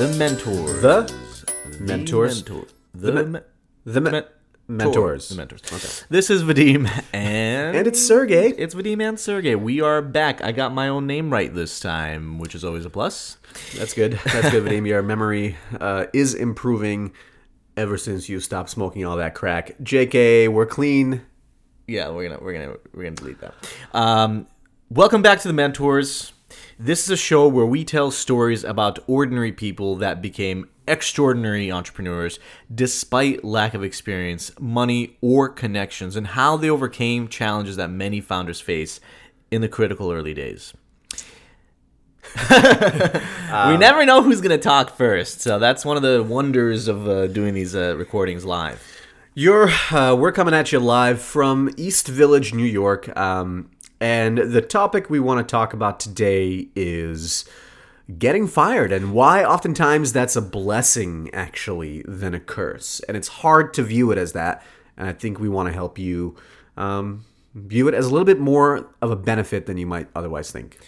The mentors. The mentors. mentor- The The, me- The me- mentors. The mentors. This is Vadim and And it's Sergey. It's Vadim and Sergey. We are back. I got my own name right this time, which is always a plus. That's good. That's good, Vadim. Your memory uh, is improving ever since you stopped smoking all that crack. JK, we're clean. Yeah, we're gonna we're gonna we're gonna delete that. Um, welcome back to the Mentors. This is a show where we tell stories about ordinary people that became extraordinary entrepreneurs despite lack of experience, money, or connections, and how they overcame challenges that many founders face in the critical early days. we never know who's going to talk first, so that's one of the wonders of uh, doing these uh, recordings live. You're, uh, we're coming at you live from East Village, New York. Um, and the topic we want to talk about today is getting fired and why oftentimes that's a blessing, actually, than a curse. And it's hard to view it as that. And I think we want to help you um, view it as a little bit more of a benefit than you might otherwise think.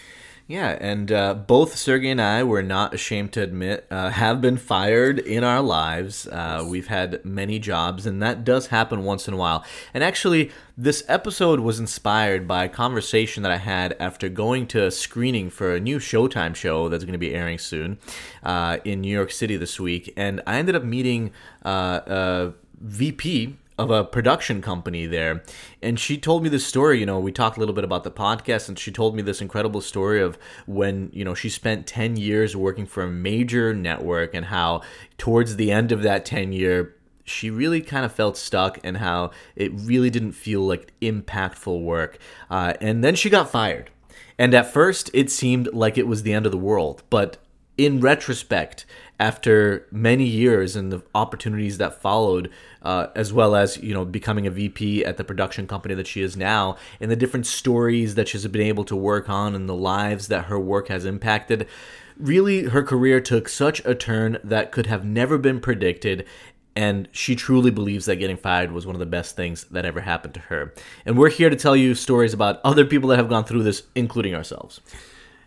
Yeah, and uh, both Sergey and I were not ashamed to admit uh, have been fired in our lives. Uh, we've had many jobs, and that does happen once in a while. And actually, this episode was inspired by a conversation that I had after going to a screening for a new Showtime show that's going to be airing soon uh, in New York City this week. And I ended up meeting uh, a VP of a production company there. And she told me this story you know we talked a little bit about the podcast and she told me this incredible story of when you know she spent 10 years working for a major network and how towards the end of that 10 year she really kind of felt stuck and how it really didn't feel like impactful work. Uh, and then she got fired. And at first it seemed like it was the end of the world but in retrospect, after many years and the opportunities that followed, uh, as well as you know becoming a VP at the production company that she is now, and the different stories that she's been able to work on and the lives that her work has impacted, really her career took such a turn that could have never been predicted. And she truly believes that getting fired was one of the best things that ever happened to her. And we're here to tell you stories about other people that have gone through this, including ourselves.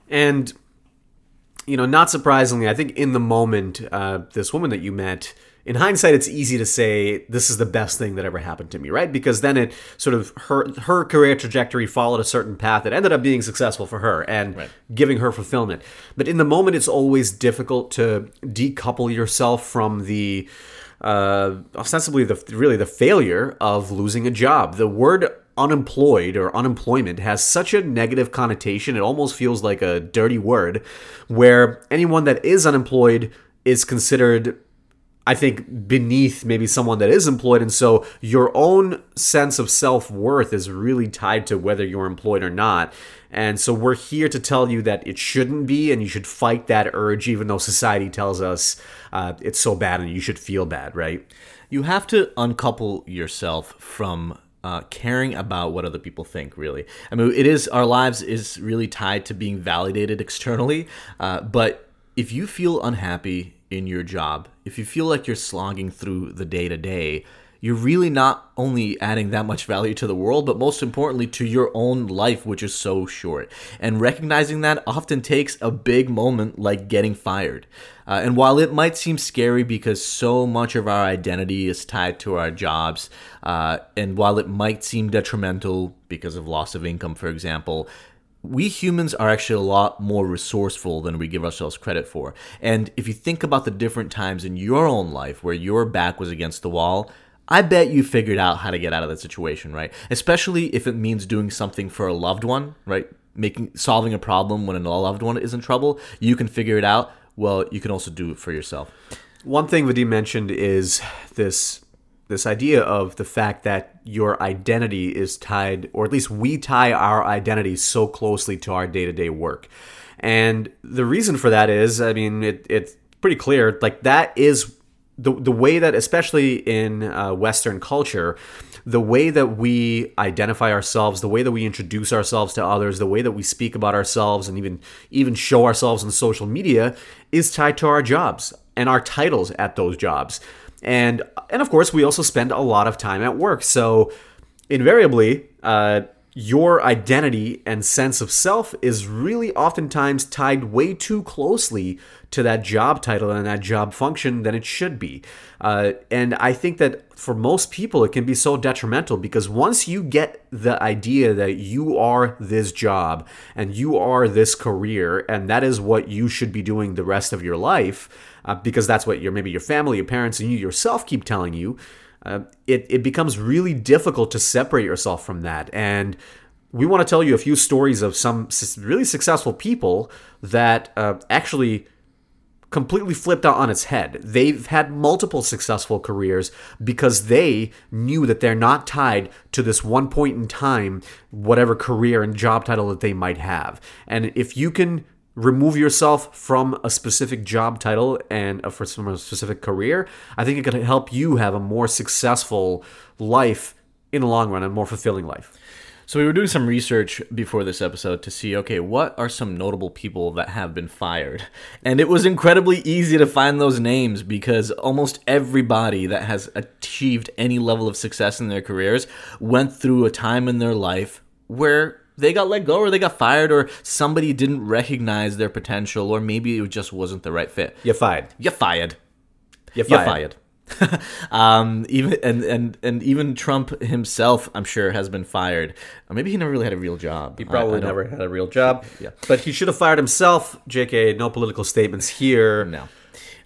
And you know, not surprisingly, I think in the moment, uh, this woman that you met, in hindsight, it's easy to say this is the best thing that ever happened to me, right? Because then it sort of her her career trajectory followed a certain path that ended up being successful for her and Right. giving her fulfillment. But in the moment, it's always difficult to decouple yourself from the uh, ostensibly the really the failure of losing a job. The word unemployed or unemployment has such a negative connotation. It almost feels like a dirty word, where anyone that is unemployed is considered I think beneath maybe someone that is employed. And so your own sense of self worth is really tied to whether you're employed or not. And so we're here to tell you that it shouldn't be, and you should fight that urge, even though society tells us uh, it's so bad and you should feel bad, right? you have to uncouple yourself from uh, caring about what other people think really. I mean it is our lives is really tied to being validated externally uh, but if you feel unhappy in your job if you feel like you're slogging through the day to day you're really not only adding that much value to the world, but most importantly to your own life, which is so short. And recognizing that often takes a big moment like getting fired. Uh, and while it might seem scary because so much of our identity is tied to our jobs, uh, and while it might seem detrimental because of loss of income, for example, we humans are actually a lot more resourceful than we give ourselves credit for. And if you think about the different times in your own life where your back was against the wall, I bet you figured out how to get out of that situation, right? Especially if it means doing something for a loved one, right? Making solving a problem when a loved one is in trouble, you can figure it out. Well, you can also do it for yourself. One thing Vadim mentioned is this this idea of the fact that your identity is tied, or at least we tie our identity so closely to our day to day work. And the reason for that is, I mean, it, it's pretty clear. Like that is the the way that, especially in uh, Western culture, the way that we identify ourselves, the way that we introduce ourselves to others, the way that we speak about ourselves, and even even show ourselves on social media, is tied to our jobs and our titles at those jobs. And and of course, we also spend a lot of time at work. So invariably, uh, your identity and sense of self is really oftentimes tied way too closely to that job title and that job function than it should be. Uh, and I think that for most people, it can be so detrimental because once you get the idea that you are this job and you are this career and that is what you should be doing the rest of your life, uh, because that's what your maybe your family, your parents, and you yourself keep telling you uh, it, it becomes really difficult to separate yourself from that. And we want to tell you a few stories of some really successful people that uh, actually completely flipped out on its head. They've had multiple successful careers because they knew that they're not tied to this one point in time, whatever career and job title that they might have. And if you can remove yourself from a specific job title and uh, from a specific career, I think it can help you have a more successful life in the long run, a more fulfilling life. So we were doing some research before this episode to see, okay, what are some notable people that have been fired? And it was incredibly easy to find those names because almost everybody that has achieved any level of success in their careers went through a time in their life where they got let go or they got fired or somebody didn't recognize their potential or maybe it just wasn't the right fit. You're fired. You're fired. You're You're fired. fired. um, even and, and and even Trump himself, I'm sure, has been fired. Or maybe he never really had a real job. He probably I- I never had a real job. Yeah. But he should have fired himself. JK, no political statements here. No.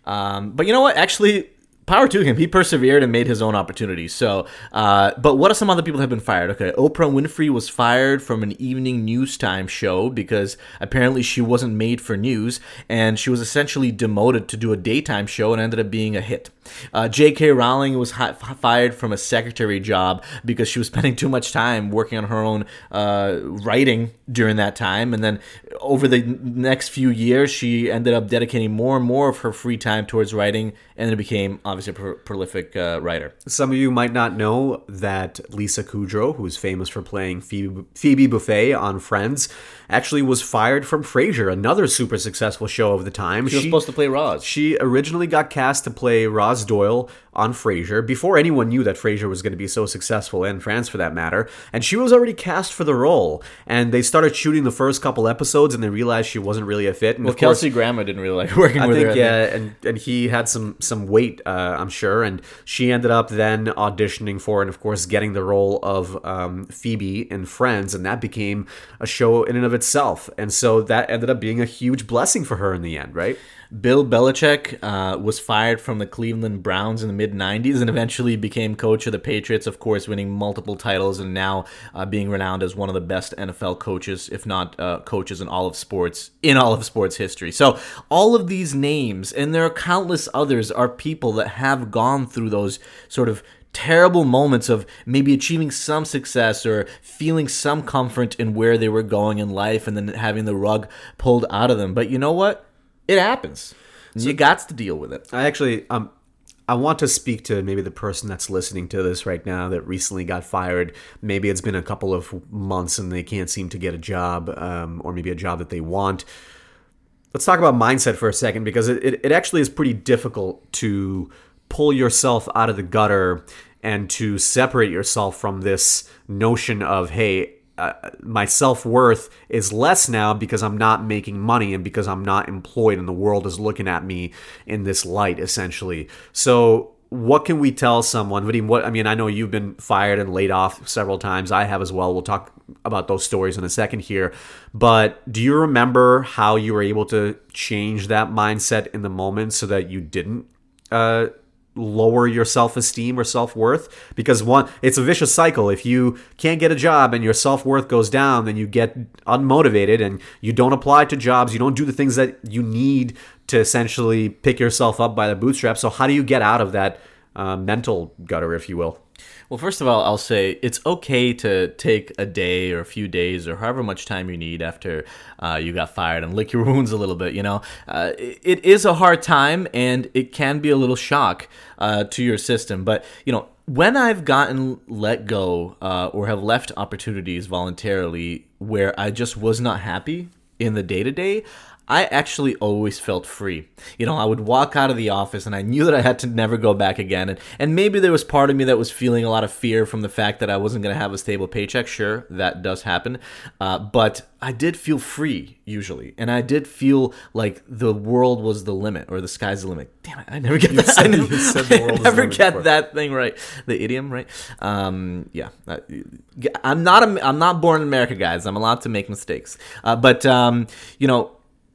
Um, but you know what? Actually, power to him. He persevered and made his own opportunities. So, uh, but what are some other people that have been fired? Okay, Oprah Winfrey was fired from an evening news time show because apparently she wasn't made for news, and she was essentially demoted to do a daytime show and ended up being a hit. Uh, J.K. Rowling was hi- fired from a secretary job because she was spending too much time working on her own uh, writing during that time, and then over the next few years, she ended up dedicating more and more of her free time towards writing, and then became obviously a pro- prolific uh, writer. Some of you might not know that Lisa Kudrow, who's famous for playing Phoebe, Phoebe Buffay on Friends, actually was fired from Frasier, another super successful show of the time. She was supposed to play Roz. She originally got cast to play Roz Doyle on Frasier before anyone knew that Frasier was going to be so successful in France for that matter. And she was already cast for the role. And they started shooting the first couple episodes and they realized she wasn't really a fit. And Well, of course, Kelsey Grammer didn't really like working I with her. think I yeah, and and he had some some weight, uh, I'm sure, and she ended up then auditioning for and of course getting the role of um, Phoebe in Friends, and that became a show in and of itself, and so that ended up being a huge blessing for her in the end, right? Bill Belichick uh, was fired from the Cleveland Browns in the mid 90s and eventually became coach of the Patriots, of course, winning multiple titles and now uh, being renowned as one of the best NFL coaches, if not uh, coaches in all of sports, in all of sports history. So, all of these names, and there are countless others, are people that have gone through those sort of terrible moments of maybe achieving some success or feeling some comfort in where they were going in life and then having the rug pulled out of them. But you know what? It happens. you got to deal with it. I actually um I want to speak to maybe the person that's listening to this right now that recently got fired. Maybe it's been a couple of months and they can't seem to get a job, um, or maybe a job that they want. Let's talk about mindset for a second because it, it, it actually is pretty difficult to pull yourself out of the gutter and to separate yourself from this notion of, hey, uh, my self worth is less now because I'm not making money and because I'm not employed and the world is looking at me in this light, essentially. So, what can we tell someone? Vadim, what I mean, I know you've been fired and laid off several times. I have as well. We'll talk about those stories in a second here. But do you remember how you were able to change that mindset in the moment so that you didn't uh, lower your self-esteem or self-worth? Because one it's a vicious cycle. If you can't get a job and your self-worth goes down then you get unmotivated and you don't apply to jobs. You don't do the things that you need to essentially pick yourself up by the bootstraps. So how do you get out of that uh, mental gutter if you will Well, first of all, I'll say it's okay to take a day or a few days or however much time you need after uh, you got fired and lick your wounds a little bit. You know, uh, it, is a hard time and it can be a little shock uh, to your system. But you know, when I've gotten let go uh, or have left opportunities voluntarily where I just was not happy in the day to day, I actually always felt free. You know, I would walk out of the office and I knew that I had to never go back again. And, and maybe there was part of me that was feeling a lot of fear from the fact that I wasn't going to have a stable paycheck. Sure, that does happen. Uh, but I did feel free usually. And I did feel like the world was the limit or the sky's the limit. Damn it, I never get that. I never, I never get that thing right. The idiom, right? Um, yeah. I'm not, a, I'm not born in America, guys. I'm allowed to make mistakes. Uh, but, um, you know,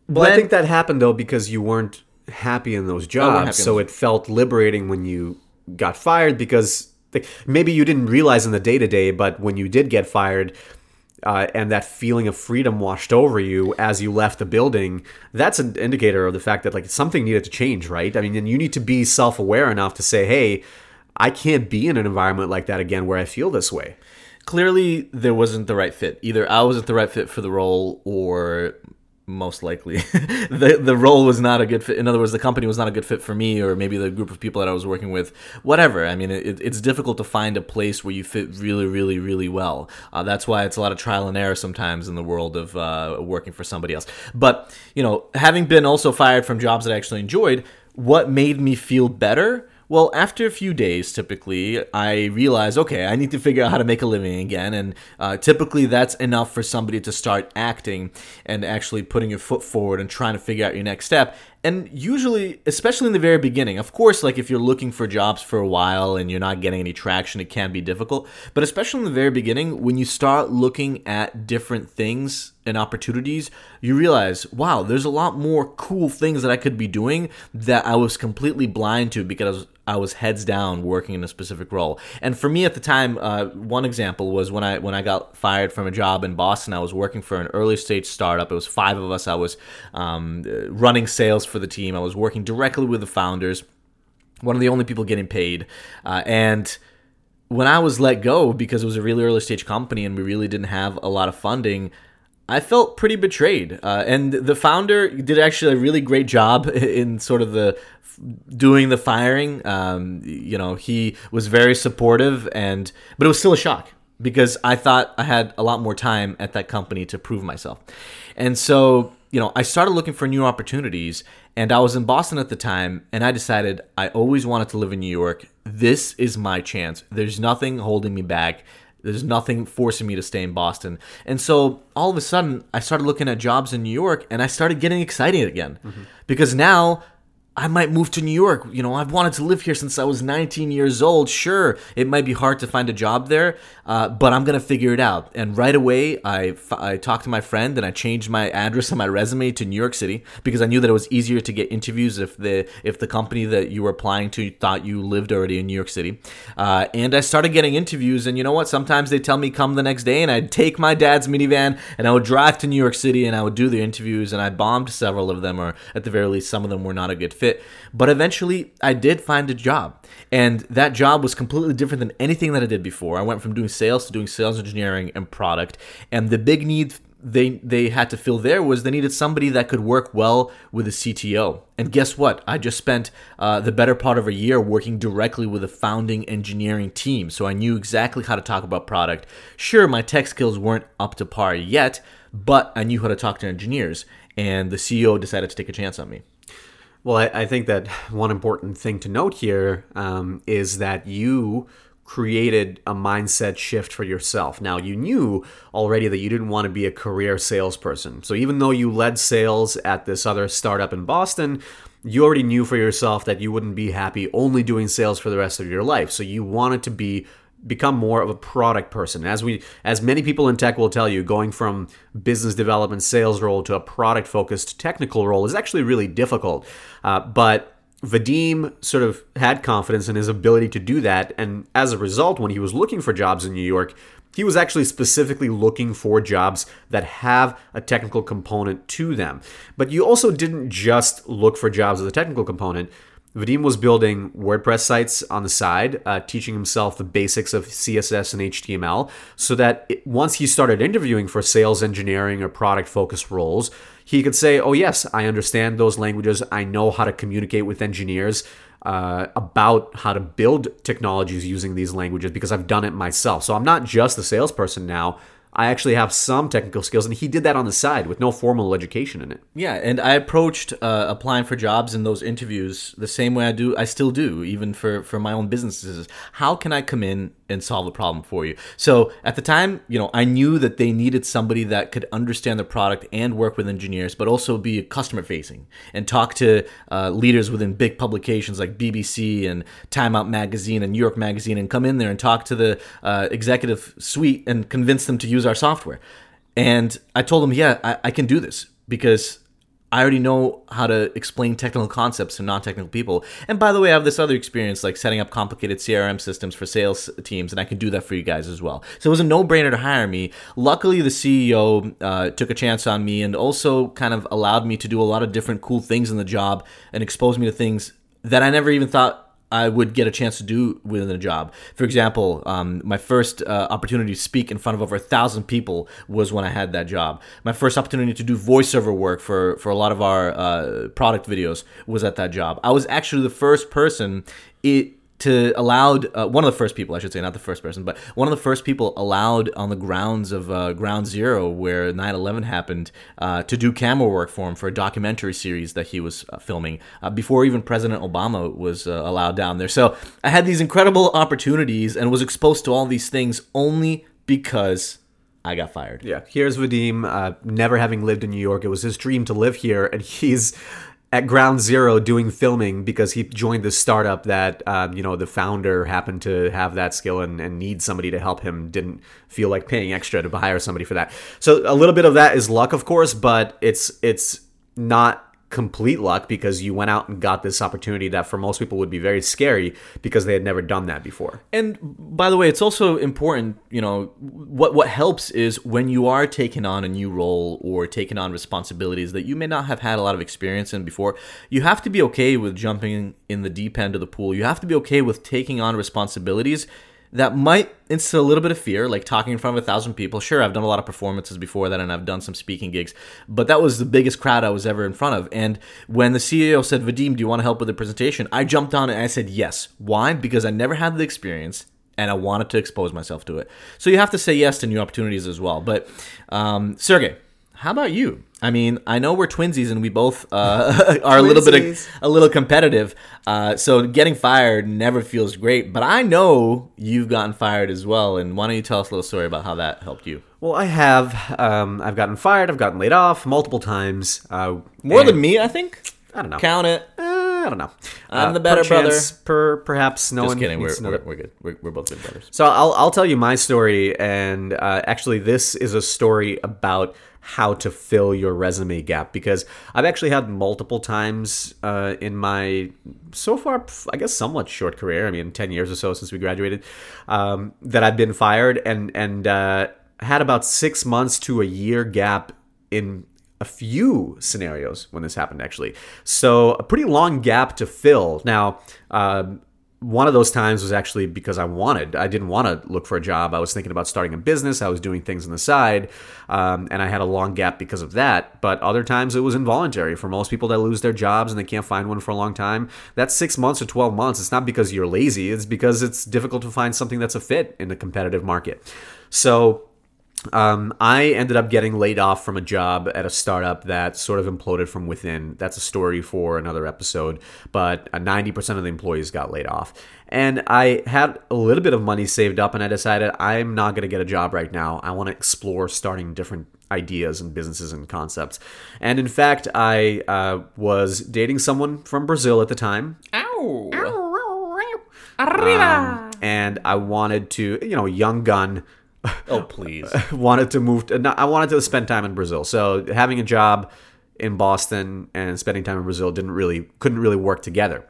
well, I think that happened though because you weren't happy in those jobs, so it felt liberating when you got fired because like, maybe you didn't realize in the day to day, but when you did get fired. Uh, and that feeling of freedom washed over you as you left the building that's an indicator of the fact that like something needed to change right i mean and you need to be self-aware enough to say hey i can't be in an environment like that again where i feel this way clearly there wasn't the right fit either i wasn't the right fit for the role or most likely. The the role was not a good fit in other words the company was not a good fit for me or maybe the group of people that i was working with whatever. I mean it, it's difficult to find a place where you fit really really really well. Uh, that's why it's a lot of trial and error sometimes in the world of uh, working for somebody else. But you know having been also fired from jobs that i actually enjoyed what made me feel better well, after a few days, typically, I realize, okay, I need to figure out how to make a living again. And uh, typically, that's enough for somebody to start acting and actually putting your foot forward and trying to figure out your next step and usually especially in the very beginning of course like if you're looking for jobs for a while and you're not getting any traction it can be difficult but especially in the very beginning when you start looking at different things and opportunities you realize wow there's a lot more cool things that i could be doing that i was completely blind to because I was heads down working in a specific role. And for me at the time, uh, one example was when I when I got fired from a job in Boston. I was working for an early stage startup. It was five of us. I was um, running sales for the team. I was working directly with the founders, one of the only people getting paid. Uh, and when I was let go because it was a really early stage company and we really didn't have a lot of funding, I felt pretty betrayed. Uh, and the founder did actually a really great job in sort of the doing the firing. Um, you know, he was very supportive, and but it was still a shock because I thought I had a lot more time at that company to prove myself. And so you know, I started looking for new opportunities, and I was in Boston at the time, and I decided I always wanted to live in New York. This is my chance. There's nothing holding me back. There's nothing forcing me to stay in Boston. And so all of a sudden, I started looking at jobs in New York, and I started getting excited again mm-hmm. because now I might move to New York. You know, I've wanted to live here since I was 19 years old. Sure, it might be hard to find a job there, uh, but I'm going to figure it out. And right away, I, I talked to my friend and I changed my address on my resume to New York City because I knew that it was easier to get interviews if the if the company that you were applying to thought you lived already in New York City. Uh, and I started getting interviews, and you know what? Sometimes they tell me come the next day, and I'd take my dad's minivan and I would drive to New York City and I would do the interviews, and I bombed several of them, or at the very least, some of them were not a good fit fit. But eventually, I did find a job. And that job was completely different than anything that I did before. I went from doing sales to doing sales engineering and product. And the big need they they had to fill there was they needed somebody that could work well with a CTO. And guess what? I just spent uh, the better part of a year working directly with a founding engineering team, so I knew exactly how to talk about product. Sure, my tech skills weren't up to par yet, but I knew how to talk to engineers, and the CEO decided to take a chance on me. Well, I, I, think that one important thing to note here um, is that you created a mindset shift for yourself. Now, you knew already that you didn't want to be a career salesperson. So, even though you led sales at this other startup in Boston, you already knew for yourself that you wouldn't be happy only doing sales for the rest of your life. So, you wanted to be become more of a product person. As we as many people in tech will tell you, going from business development sales role to a product focused technical role is actually really difficult. Uh, but Vadim sort of had confidence in his ability to do that, and as a result, when he was looking for jobs in New York, he was actually specifically looking for jobs that have a technical component to them. But you also didn't just look for jobs with a technical component. Vadim was building WordPress sites on the side, uh, teaching himself the basics of CSS and HTML, so that it, once he started interviewing for sales engineering or product focused roles, he could say, Oh, yes, I understand those languages. I know how to communicate with engineers uh, about how to build technologies using these languages because I've done it myself. So I'm not just the salesperson now. I actually have some technical skills, and he did that on the side with no formal education in it. Yeah, and I approached uh, applying for jobs in those interviews the same way I do. I still do, even for for my own businesses. How can I come in and solve a problem for you? So at the time, you know, I knew that they needed somebody that could understand the product and work with engineers, but also be customer facing and talk to uh, leaders within big publications like BBC and Time Out Magazine and New York Magazine, and come in there and talk to the uh, executive suite and convince them to use our software. And I told them, yeah, I, I can do this because I already know how to explain technical concepts to non-technical people. And by the way, I have this other experience like setting up complicated CRM systems for sales teams, and I can do that for you guys as well. So it was a no-brainer to hire me. Luckily, the CEO uh, took a chance on me and also kind of allowed me to do a lot of different cool things in the job and exposed me to things that I never even thought I would get a chance to do within a job. For example, um, my first uh, opportunity to speak in front of over a thousand people was when I had that job. My first opportunity to do voiceover work for, for a lot of our uh, product videos was at that job. I was actually the first person it to allowed uh, one of the first people I should say not the first person but one of the first people allowed on the grounds of uh, Ground Zero where 9/11 happened uh, to do camera work for him for a documentary series that he was uh, filming uh, before even President Obama was uh, allowed down there so I had these incredible opportunities and was exposed to all these things only because I got fired. Yeah, here's Vadim, uh, never having lived in New York. It was his dream to live here, and he's at ground zero doing filming because he joined this startup that um, you know the founder happened to have that skill and, and need somebody to help him didn't feel like paying extra to hire somebody for that. So a little bit of that is luck of course but it's it's not complete luck because you went out and got this opportunity that for most people would be very scary because they had never done that before. And by the way, it's also important, you know, what what helps is when you are taking on a new role or taking on responsibilities that you may not have had a lot of experience in before, you have to be okay with jumping in the deep end of the pool. You have to be okay with taking on responsibilities that might instill a little bit of fear, like talking in front of a thousand people. Sure, I've done a lot of performances before that and I've done some speaking gigs, but that was the biggest crowd I was ever in front of. And when the CEO said, Vadim, do you want to help with the presentation? I jumped on it and I said yes. Why? Because I never had the experience and I wanted to expose myself to it. So you have to say yes to new opportunities as well. But um, Sergey, how about you? I mean, I know we're twinsies and we both uh, are a little bit of, a little competitive. Uh, so getting fired never feels great. But I know you've gotten fired as well. And why don't you tell us a little story about how that helped you? Well, I have. Um, I've gotten fired. I've gotten laid off multiple times. Uh, More than me, I think. I don't know. Count it. Uh, I don't know. I'm Uh, the better perchance, Per perhaps no Just one kidding. We're, needs to know we're, we're good. We're, we're both good brothers. So I'll I'll tell you my story, and uh, actually this is a story about how to fill your resume gap because I've actually had multiple times uh, in my so far I guess somewhat short career. I mean, ten years or so since we graduated, um, that I've been fired and and uh, had about six months to a year gap in a few scenarios when this happened actually so a pretty long gap to fill now um, one of those times was actually because I wanted. I didn't want to look for a job. I was thinking about starting a business. I was doing things on the side, um, and I had a long gap because of that. But other times it was involuntary. For most people that lose their jobs and they can't find one for a long time, that's six months or 12 months. It's not because you're lazy, it's because it's difficult to find something that's a fit in a competitive market. So, um, I ended up getting laid off from a job at a startup that sort of imploded from within. That's a story for another episode, but uh, 90% of the employees got laid off. And I had a little bit of money saved up, and I decided I'm not going to get a job right now. I want to explore starting different ideas and businesses and concepts. And in fact, I uh, was dating someone from Brazil at the time. Ow. Um, and I wanted to, you know, young gun Oh, please. wanted to move to, no, I wanted to spend time in Brazil. So having a job in Boston and spending time in Brazil didn't really couldn't really work together.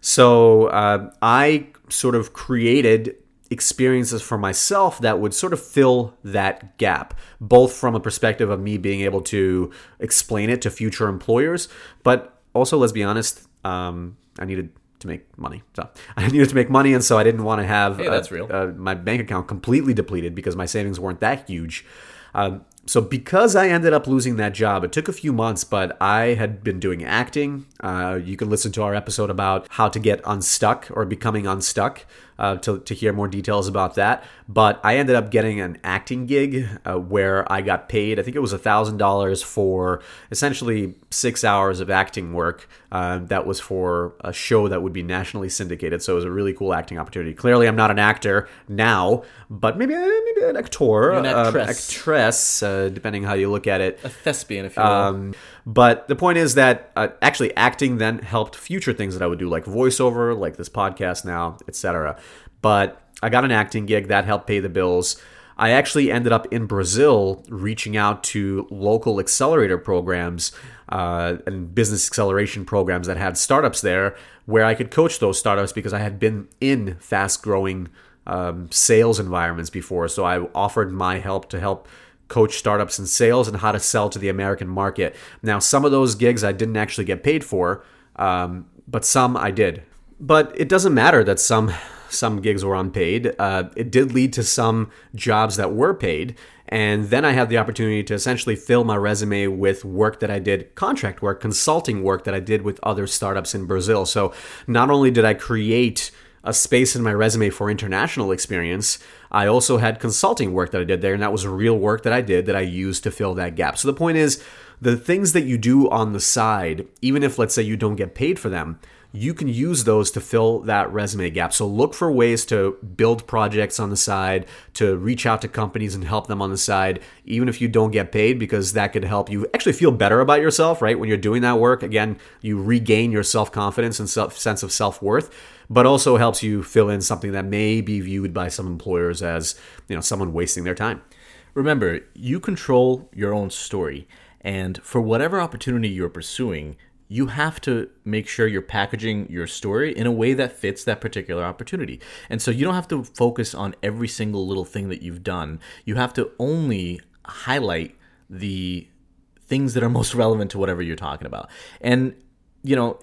So uh, I sort of created experiences for myself that would sort of fill that gap, both from a perspective of me being able to explain it to future employers, but also let's be honest, um, I needed to make money. So I needed to make money, and so I didn't want to have Hey, uh, real. uh, my bank account completely depleted because my savings weren't that huge. Um, so because I ended up losing that job, it took a few months, but I had been doing acting. Uh, you can listen to our episode about how to get unstuck or becoming unstuck uh, to, to hear more details about that. But I ended up getting an acting gig uh, where I got paid, I think it was $1,000 for essentially six hours of acting work. Uh, that was for a show that would be nationally syndicated. So it was a really cool acting opportunity. Clearly, I'm not an actor now, but maybe, maybe an actor, an uh, actress. actress uh, depending how you look at it. A thespian, if you will. Um, but the point is that uh, actually acting then helped future things that I would do, like voiceover, like this podcast now, etc. But I got an acting gig that helped pay the bills. I actually ended up in Brazil reaching out to local accelerator programs uh, and business acceleration programs that had startups there where I could coach those startups because I had been in fast growing um, sales environments before. So I offered my help to help coach startups in sales and how to sell to the American market. Now, some of those gigs I didn't actually get paid for, um, but some I did. But it doesn't matter that some some gigs were unpaid. Uh, it did lead to some jobs that were paid. And then I had the opportunity to essentially fill my resume with work that I did, contract work, consulting work that I did with other startups in Brazil. So not only did I create a space in my resume for international experience, I also had consulting work that I did there, and that was real work that I did that I used to fill that gap. So the point is, the things that you do on the side, even if let's say you don't get paid for them, you can use those to fill that resume gap. So look for ways to build projects on the side, to reach out to companies and help them on the side, even if you don't get paid, because that could help you actually feel better about yourself, right? When you're doing that work, again, you regain your self confidence and sense of self worth, but also helps you fill in something that may be viewed by some employers as, you know, someone wasting their time. Remember, you control your own story. And for whatever opportunity you're pursuing, you have to make sure you're packaging your story in a way that fits that particular opportunity. And so you don't have to focus on every single little thing that you've done. You have to only highlight the things that are most relevant to whatever you're talking about. And, you know,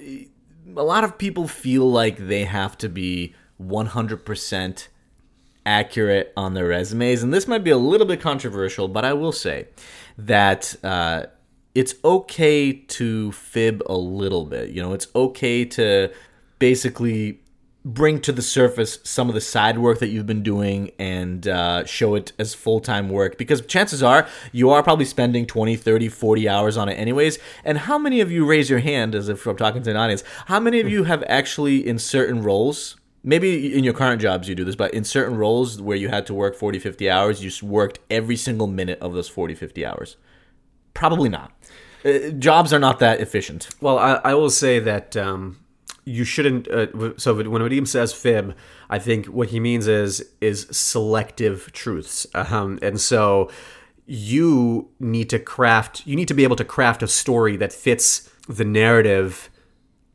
a lot of people feel like they have to be 100% accurate on their resumes. And this might be a little bit controversial, but I will say that uh, it's okay to fib a little bit. You know, it's okay to basically bring to the surface some of the side work that you've been doing and uh, show it as full-time work? Because chances are you are probably spending 20 30 40 hours on it anyways. And how many of you raise your hand as if i'm talking to an audience how many of you have actually in certain roles maybe in your current jobs you do this but in certain roles where you had to work 40 50 hours you worked every single minute of those 40 50 hours? Probably not. Uh, jobs are not that efficient. Well, I, I will say that um, you shouldn't. Uh, so when Vadim says fib, I think what he means is is selective truths, um, and so you need to craft. You need to be able to craft a story that fits the narrative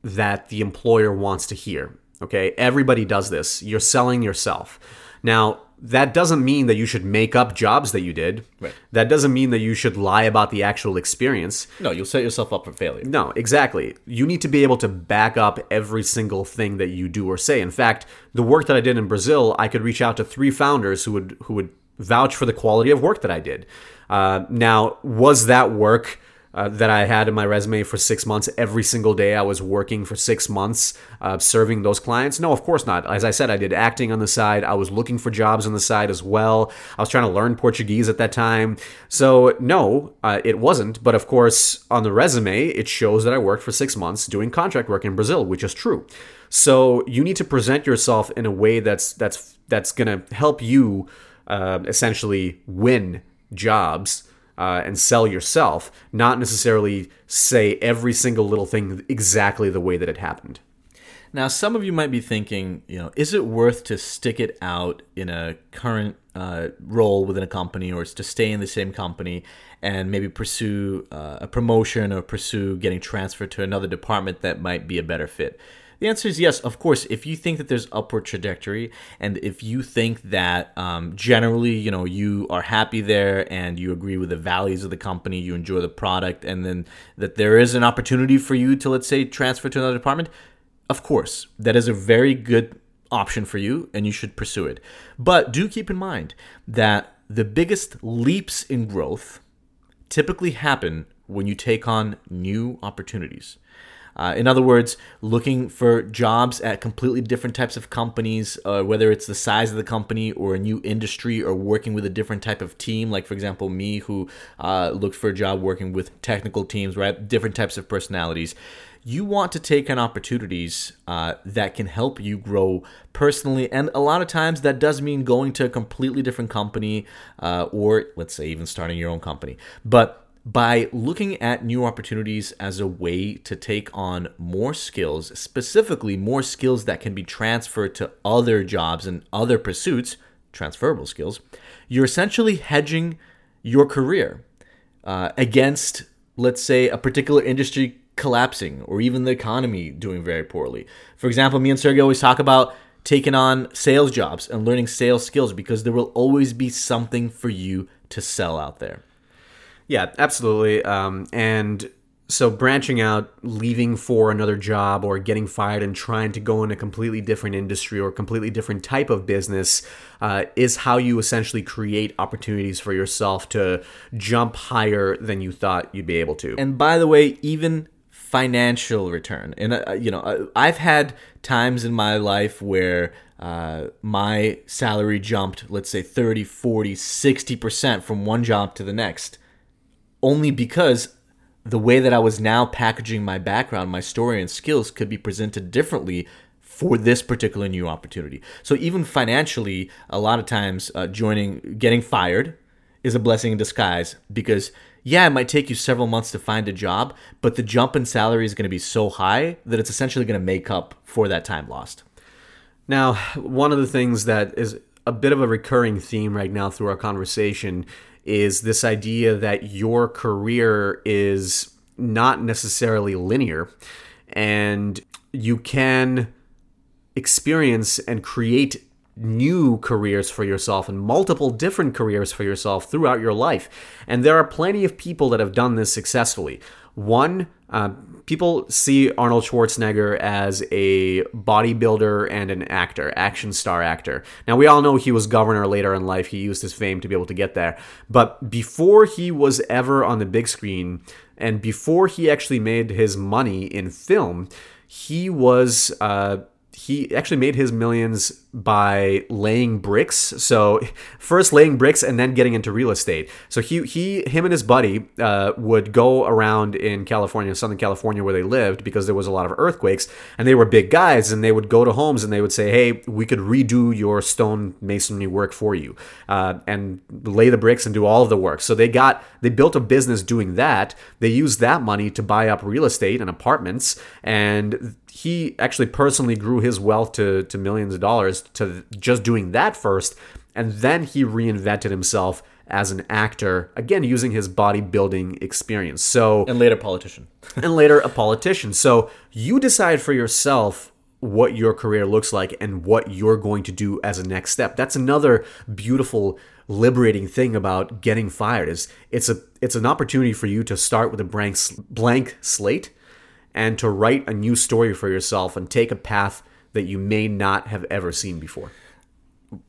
that the employer wants to hear. Okay, everybody does this. You're selling yourself. Now, that doesn't mean that you should make up jobs that you did. Right. That doesn't mean that you should lie about the actual experience. no you'll set yourself up for failure No, exactly. You need to be able to back up every single thing that you do or say. In fact, the work that I did in Brazil, I could reach out to three founders who would who would vouch for the quality of work that I did. Uh, now, was that work? Uh, that I had in my resume for six months. Every single day I was working for six months uh, serving those clients. No, of course not. As I said, I did acting on the side. I was looking for jobs on the side as well. I was trying to learn Portuguese at that time. So, no, uh, it wasn't. But of course, on the resume, it shows that I worked for six months doing contract work in Brazil, which is true. So you need to present yourself in a way that's that's that's going to help you uh, essentially win jobs uh, and sell yourself, not necessarily say every single little thing exactly the way that it happened. Now, some of you might be thinking, you know, is it worth to stick it out in a current uh, role within a company or is to stay in the same company and maybe pursue uh, a promotion or pursue getting transferred to another department that might be a better fit? The answer is yes, of course. If you think that there's upward trajectory, and if you think that um, generally, you know, you are happy there and you agree with the values of the company, you enjoy the product, and then that there is an opportunity for you to, let's say, transfer to another department, of course, that is a very good option for you, and you should pursue it. But do keep in mind that the biggest leaps in growth typically happen when you take on new opportunities. Uh, in other words, looking for jobs at completely different types of companies, uh, whether it's the size of the company or a new industry or working with a different type of team. Like, for example, me who uh, looked for a job working with technical teams, right? Different types of personalities. You want to take on opportunities uh, that can help you grow personally. And a lot of times that does mean going to a completely different company uh, or, let's say, even starting your own company. But by looking at new opportunities as a way to take on more skills, specifically more skills that can be transferred to other jobs and other pursuits, transferable skills, you're essentially hedging your career uh, against, let's say, a particular industry collapsing or even the economy doing very poorly. For example, me and Sergey always talk about taking on sales jobs and learning sales skills because there will always be something for you to sell out there. Yeah, absolutely. Um, and so branching out, leaving for another job or getting fired and trying to go in a completely different industry or completely different type of business uh, is how you essentially create opportunities for yourself to jump higher than you thought you'd be able to. And by the way, even financial return. And uh, you know, I've had times in my life where uh, my salary jumped, let's say 30, 40, 60% from one job to the next only because the way that I was now packaging my background, my story, and skills could be presented differently for this particular new opportunity. So even financially, a lot of times uh, joining, getting fired is a blessing in disguise because yeah, it might take you several months to find a job, but the jump in salary is going to be so high that it's essentially going to make up for that time lost. Now, one of the things that is a bit of a recurring theme right now through our conversation is this idea that your career is not necessarily linear and you can experience and create new careers for yourself and multiple different careers for yourself throughout your life. And there are plenty of people that have done this successfully. One, uh, people see Arnold Schwarzenegger as a bodybuilder and an actor, action star actor. Now, we all know he was governor later in life. He used his fame to be able to get there. But before he was ever on the big screen, and before he actually made his money in film, he was uh, he actually made his millions by laying bricks. So first laying bricks and then getting into real estate. So he he him and his buddy uh, would go around in California, Southern California, where they lived because there was a lot of earthquakes, and they were big guys, and they would go to homes and they would say, "Hey, we could redo your stone masonry work for you, uh, and lay the bricks and do all of the work." So they got they built a business doing that. They used that money to buy up real estate and apartments, and he actually personally grew his wealth to, to millions of dollars to just doing that first. And then he reinvented himself as an actor, again, using his bodybuilding experience. So And later politician. and later a politician. So you decide for yourself what your career looks like and what you're going to do as a next step. That's another beautiful liberating thing about getting fired is it's a it's an opportunity for you to start with a blank blank slate and to write a new story for yourself and take a path that you may not have ever seen before.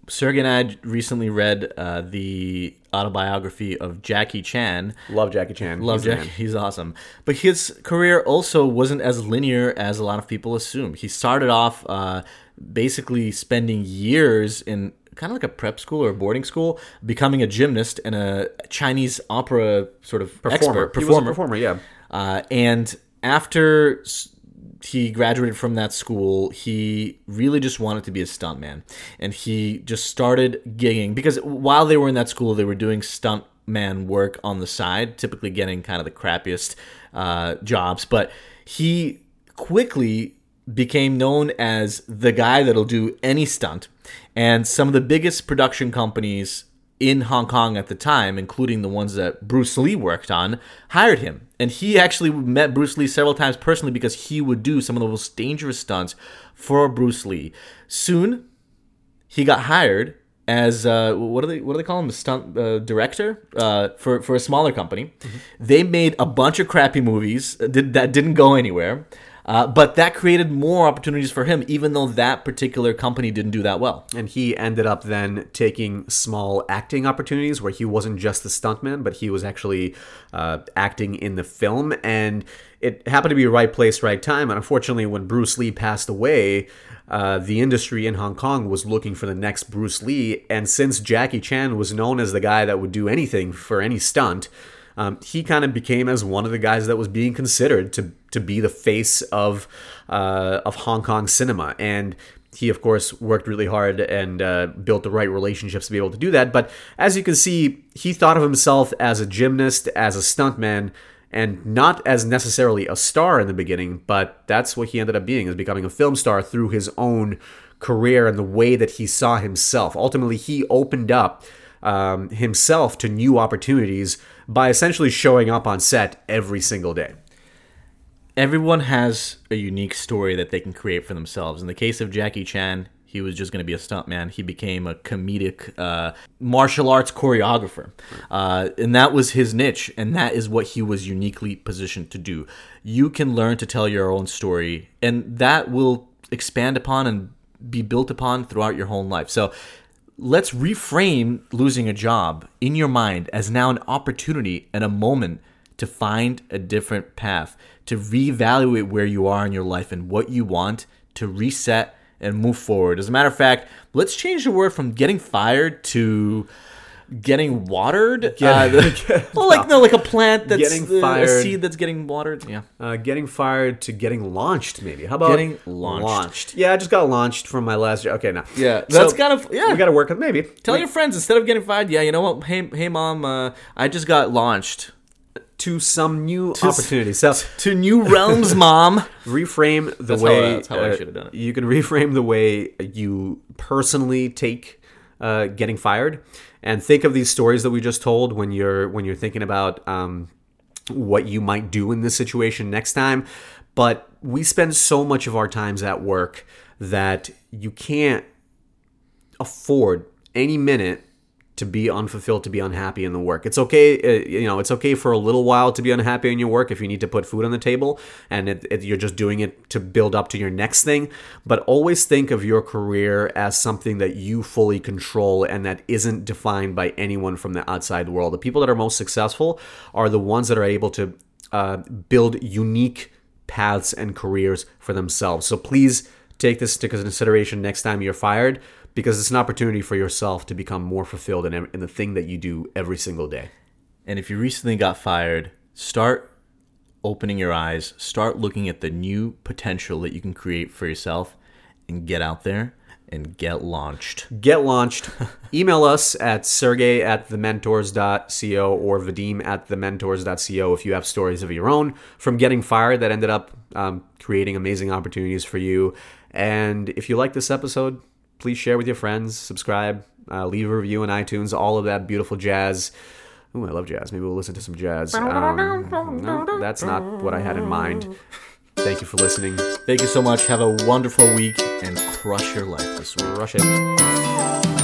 Sergey and I recently read uh, the autobiography of Jackie Chan. Love Jackie Chan. Love Jackie. He's awesome. But his career also wasn't as linear as a lot of people assume. He started off uh, basically spending years in kind of like a prep school or a boarding school, becoming a gymnast and a Chinese opera sort of performer. expert, performer, performer, yeah. Uh, and after he graduated from that school, he really just wanted to be a stuntman. And he just started gigging because while they were in that school, they were doing stuntman work on the side, typically getting kind of the crappiest uh, jobs. But he quickly became known as the guy that'll do any stunt. And some of the biggest production companies in Hong Kong at the time, including the ones that Bruce Lee worked on, hired him. And he actually met Bruce Lee several times personally because he would do some of the most dangerous stunts for Bruce Lee. Soon, he got hired as uh, what do they what do they call him a stunt uh, director uh, for for a smaller company. Mm-hmm. They made a bunch of crappy movies that, that didn't go anywhere. Uh, but that created more opportunities for him, even though that particular company didn't do that well. And he ended up then taking small acting opportunities where he wasn't just the stuntman, but he was actually uh, acting in the film. And it happened to be right place, right time. And unfortunately, when Bruce Lee passed away, uh, the industry in Hong Kong was looking for the next Bruce Lee. And since Jackie Chan was known as the guy that would do anything for any stunt, um, he kind of became as one of the guys that was being considered to to be the face of uh, of Hong Kong cinema, and he of course worked really hard and uh, built the right relationships to be able to do that. But as you can see, he thought of himself as a gymnast, as a stuntman. And not as necessarily a star in the beginning, but that's what he ended up being, is becoming a film star through his own career and the way that he saw himself. Ultimately, he opened up um, himself to new opportunities by essentially showing up on set every single day. Everyone has a unique story that they can create for themselves. In the case of Jackie Chan, he was just going to be a stuntman. He became a comedic uh, martial arts choreographer. Uh, and that was his niche, and that is what he was uniquely positioned to do. You can learn to tell your own story, and that will expand upon and be built upon throughout your whole life. So let's reframe losing a job in your mind as now an opportunity and a moment to find a different path, to reevaluate where you are in your life and what you want, to reset and move forward. As a matter of fact, let's change the word from getting fired to getting watered. uh, the- well, like no, like a plant that's Getting uh, a seed that's getting watered. Yeah. Uh, getting fired to getting launched, maybe. How about Getting launched. Yeah, I just got launched from my last job. Okay, now. Yeah, So, that's kind of yeah. We got to work with maybe. Tell your friends instead of getting fired. Yeah, you know what? Hey, hey, mom, uh, I just got launched to some new opportunity. So to new realms, mom. reframe the That's how- way that's how I uh, should've done it. You can reframe the way you personally take uh, getting fired, and think of these stories that we just told when you're when you're thinking about um, what you might do in this situation next time. But we spend so much of our times at work that you can't afford any minute to be unfulfilled, to be unhappy in the work. It's okay, uh, you know, it's okay for a little while to be unhappy in your work if you need to put food on the table and it, it, you're just doing it to build up to your next thing. But always think of your career as something that you fully control and that isn't defined by anyone from the outside world. The people that are most successful are the ones that are able to uh, build unique paths and careers for themselves. So please take this into consideration next time you're fired because it's an opportunity for yourself to become more fulfilled in, in the thing that you do every single day. And if you recently got fired, start opening your eyes, start looking at the new potential that you can create for yourself, and get out there and get launched. Get launched. Email us at sergey at thementors.co or vadim at thementors.co if you have stories of your own from getting fired that ended up um, creating amazing opportunities for you. And if you like this episode, please share with your friends, subscribe, uh, leave a review on iTunes, all of that beautiful jazz. Ooh, I love jazz. Maybe we'll listen to some jazz. Um, no, that's not what I had in mind. Thank you for listening. Thank you so much. Have a wonderful week and crush your life this week. Rush it.